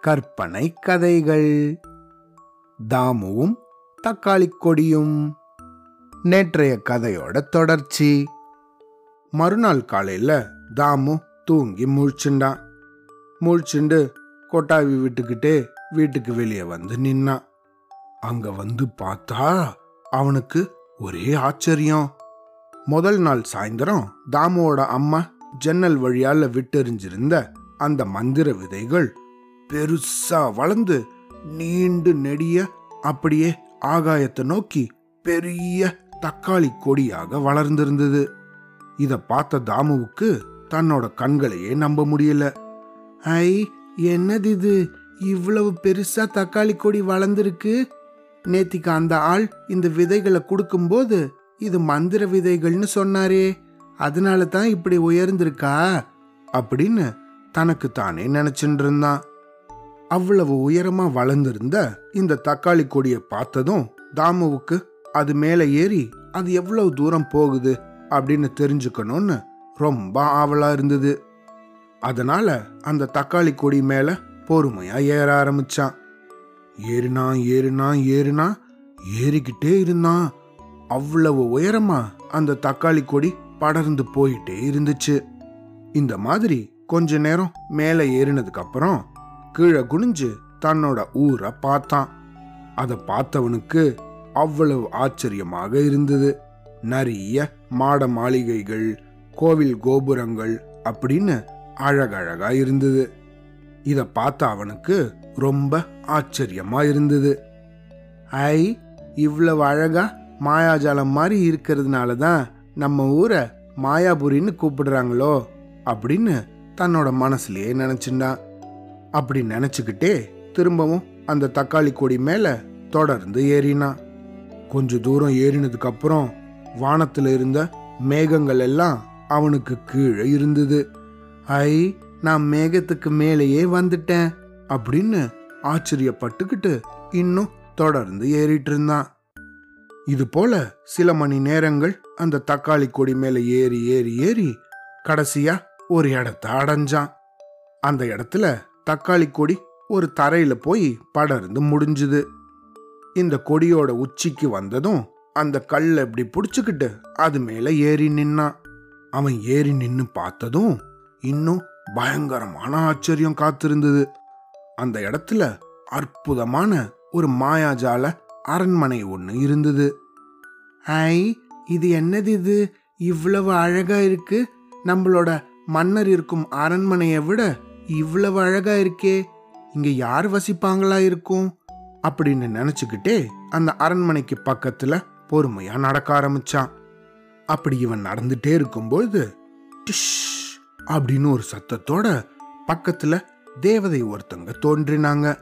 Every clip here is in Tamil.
கற்பனை கதைகள். தாமுவும் தக்காளி கொடியும். நேற்றைய கதையோட தொடர்ச்சி. மறுநாள் காலையில தாமு தூங்கி முழிச்சுண்டான். முழிச்சுண்டு கொட்டாவி விட்டுக்கிட்டே வீட்டுக்கு வெளியே வந்து நின்னான். அங்க வந்து பார்த்தா அவனுக்கு ஒரே ஆச்சரியம். முதல் நாள் சாயந்தரம் தாமுவோட அம்மா ஜன்னல் வழியால விட்டெறிஞ்சிருந்த அந்த மந்திர விதைகள் பெருசா வளர்ந்து நீண்டு நெடிய அப்படியே ஆகாயத்தை நோக்கி பெரிய தக்காளி கொடியாக வளர்ந்திருந்தது. இத பார்த்த தாமுவுக்கு தன்னோட கண்களையே நம்ப முடியல. ஐ என்னது இது இவ்வளவு பெருசா தக்காளி கொடி வளர்ந்துருக்கு. நேத்திக்கு அந்த ஆள் இந்த விதைகளை கொடுக்கும்போது இது மந்திர விதைகள்னு சொன்னாரே. அதனால தான் இப்படி உயர்ந்திருக்கா? அப்படின்னு தனக்கு தானே நினைச்சுட்டு இருந்தான் அவ்வளவு உயரமா வளர்ந்திருந்த இந்த தக்காளி கொடியை பார்த்ததும் தாமுவுக்கு அது மேலே ஏறி அது எவ்வளவு தூரம் போகுது? அப்படின்னு தெரிஞ்சுக்கணும்னு ரொம்ப ஆவலா இருந்தது. அதனால அந்த தக்காளி கொடி மேல பொறுமையா ஏற ஆரம்பிச்சான். ஏறினா ஏறினா ஏறினா ஏறிக்கிட்டே இருந்தான். அவ்வளவு உயரமா அந்த தக்காளி கொடி படர்ந்து போயிட்டே இருந்துச்சு. இந்த மாதிரி கொஞ்ச நேரம் மேலே ஏறினதுக்கு அப்புறம் கீழே குனிஞ்சு தன்னோட ஊரை பார்த்தான். அதை பார்த்தவனுக்கு அவ்வளவு ஆச்சரியமாக இருந்தது. நிறைய மாட மாளிகைகள் கோவில் கோபுரங்கள் அப்படின்னு அழகழகா இருந்தது. இதை பார்த்த அவனுக்கு ரொம்ப ஆச்சரியமா இருந்தது. ஐ இவ்வளவு அழகா மாயாஜாலம் மாதிரி இருக்கிறதுனால தான் நம்ம ஊரை மாயாபுரின்னு கூப்பிடுறாங்களோ அப்படின்னு தன்னோட மனசுலயே நினைச்சுண்டான் அப்படி நினைச்சுக்கிட்டே திரும்பவும் அந்த தக்காளி கொடி மேல தொடர்ந்து ஏறினான். கொஞ்ச தூரம் ஏறினதுக்கு அப்புறம் வானத்துல இருந்த மேகங்கள் எல்லாம் அவனுக்கு கீழே இருந்தது. ஐ நான் மேகத்துக்கு மேலேயே வந்துட்டேன் அப்படின்னு ஆச்சரியப்பட்டுக்கிட்டு இன்னும் தொடர்ந்து ஏறிட்டு இருந்தான். இது போல சில மணி நேரங்கள் அந்த தக்காளி கொடி மேல ஏறி ஏறி ஏறி கடைசியா ஒரு இடத்த அடைஞ்சான். அந்த இடத்துல தக்காளி கொடி ஒரு தரையில போய் படர்ந்து முடிஞ்சுது. இந்த கொடியோட உச்சிக்கு வந்ததும் அந்த கல்லை இப்படி புடிச்சுக்கிட்டு அது மேல ஏறி நின்னான். அவன் ஏறி நின்னு பார்த்ததும் இன்னும் பயங்கரமான ஆச்சரியம் காத்திருந்தது. அந்த இடத்துல அற்புதமான ஒரு மாயாஜால அரண்மனை ஒன்று இருந்தது. ஐ இது என்னது இது? இவ்வளவு அழகா இருக்கு. நம்மளோட மன்னர் இருக்கும் அரண்மனையை விட இவ்வளவு அழகா இருக்கே. இங்க யார் வசிப்பாங்களா இருக்கும்? அப்படின்னு நினைச்சுக்கிட்டே அந்த அரண்மனைக்கு பக்கத்துல பொறுமையா நடக்க ஆரம்பிச்சான். அப்படி இவன் நடந்துட்டே இருக்கும்போது டிஷ் அப்படின்னு ஒரு சத்தத்தோட பக்கத்துல தேவதை ஒருத்தங்க தோன்றினாங்க.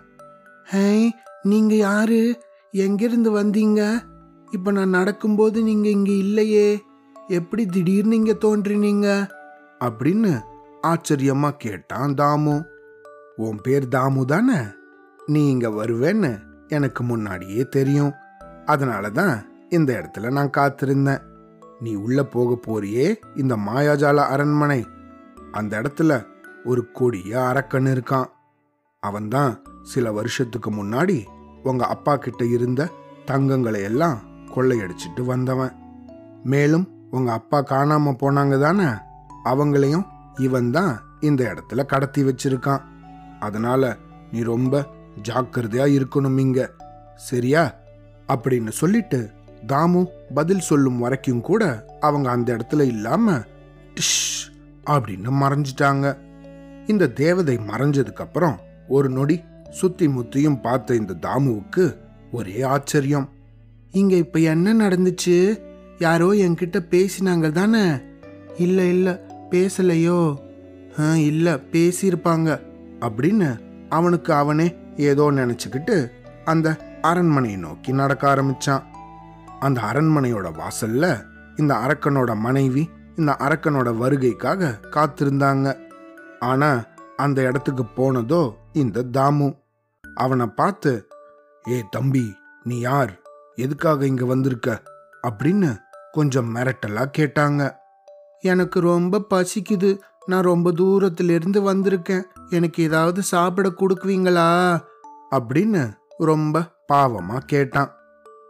ஹே நீங்க யாரு? எங்கிருந்து வந்தீங்க? இப்போ நான் நடக்கும்போது நீங்கள் இங்கே இல்லையே. எப்படி திடீர்னு இங்கே தோன்றினீங்க? அப்படின்னு ஆச்சரியமா கேட்டான் தாமு. உன் பேர் தாமு தானே? நீ இங்கே வருவேன்னு எனக்கு முன்னாடியே தெரியும். அதனால தான் இந்த இடத்துல நான் காத்திருந்தேன். நீ உள்ள போக போறியே இந்த மாயாஜால அரண்மனை. அந்த இடத்துல ஒரு கொடிய அரக்கன் இருக்கான். அவன்தான் சில வருஷத்துக்கு முன்னாடி உங்க அப்பா கிட்ட இருந்த தங்கங்களை எல்லாம் கொள்ளையடிச்சிட்டு வந்தவன். மேலும் உங்க அப்பா காணாம போனாங்க தானே? அவங்களையும் இவன் தான் இந்த இடத்துல கடத்தி வச்சிருக்கான். அதனால நீ ரொம்ப ஜாக்கிரதையா இருக்கணும் இங்க. சரியா? அப்படின்னு சொல்லிட்டு தாமு பதில் சொல்லும் வரைக்கும் கூட அவங்க அந்த இடத்துல இல்லாம டிஷ் அப்படின்னு மறைஞ்சிட்டாங்க. இந்த தேவதை மறைஞ்சதுக்கு அப்புறம் ஒரு நொடி சுத்தி முத்தியும் பார்த்த இந்த தாமுவுக்கு ஒரே ஆச்சரியம். இங்க இப்ப என்ன நடந்துச்சு? யாரோ என்கிட்ட பேசினாங்க தானே? இல்ல இல்ல பேசலையோ. "ஆ, இல்ல பேசியிருப்பாங்க. அப்படின்னு அவனுக்கு அவனே ஏதோ நினைச்சுக்கிட்டு அந்த அரண்மனையை நோக்கி நடக்க ஆரம்பிச்சான். அந்த அரண்மனையோட வாசல்ல இந்த அரக்கனோட மனைவி இந்த அரக்கனோட வருகைக்காக காத்திருந்தாங்க. ஆனா அந்த இடத்துக்கு போனதோ இந்த தாமு. அவனை பார்த்து ஏ தம்பி நீ யார்? எதுக்காக இங்க வந்திருக்க? அப்படின்னு கொஞ்சம் மிரட்டலா கேட்டாங்க. எனக்கு ரொம்ப பசிக்குது. நான் ரொம்ப தூரத்திலிருந்து வந்திருக்கேன். எனக்கு ஏதாவது சாப்பிட கொடுக்குவீங்களா? அப்படின்னு ரொம்ப பாவமா கேட்டான்.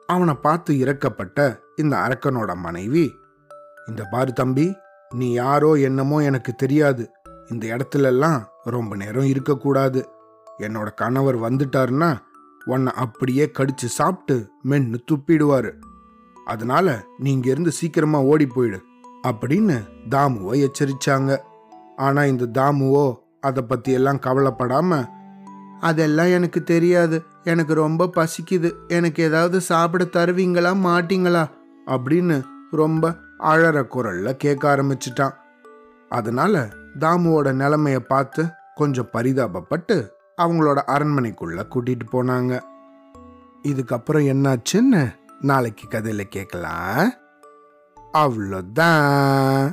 அவனை பார்த்து இறக்கப்பட்ட இந்த அரக்கனோட மனைவி இந்த பாரு தம்பி நீ யாரோ என்னமோ எனக்கு தெரியாது. இந்த இடத்துலலாம் ரொம்ப நேரம் இருக்கக்கூடாது. என்னோட கணவர் வந்துட்டாருன்னா உன்னை அப்படியே கடிச்சு சாப்பிட்டு மென்னு துப்பிடுவாரு. அதனால நீங்க இருந்து சீக்கிரமா ஓடி போயிடு அப்படின்னு தாமுவை எச்சரிச்சாங்க. ஆனா இந்த தாமுவோ அதை பத்தி எல்லாம் கவலைப்படாம அதெல்லாம் எனக்கு தெரியாது. எனக்கு ரொம்ப பசிக்குது. எனக்கு ஏதாவது சாப்பிட தருவீங்களா? மாட்டீங்களா? அப்படின்னு ரொம்ப அழற குரல்ல கேட்க ஆரம்பிச்சிட்டான். அதனால தாமுவோட நிலைமைய பார்த்து கொஞ்சம் பரிதாபப்பட்டு அவங்களோட அரண்மனைக்குள்ள கூட்டிட்டு போனாங்க. இதுக்கப்புறம் என்னாச்சுன்னு நாளைக்கு கதையில கேட்கலாம். அவ்வளோதான்.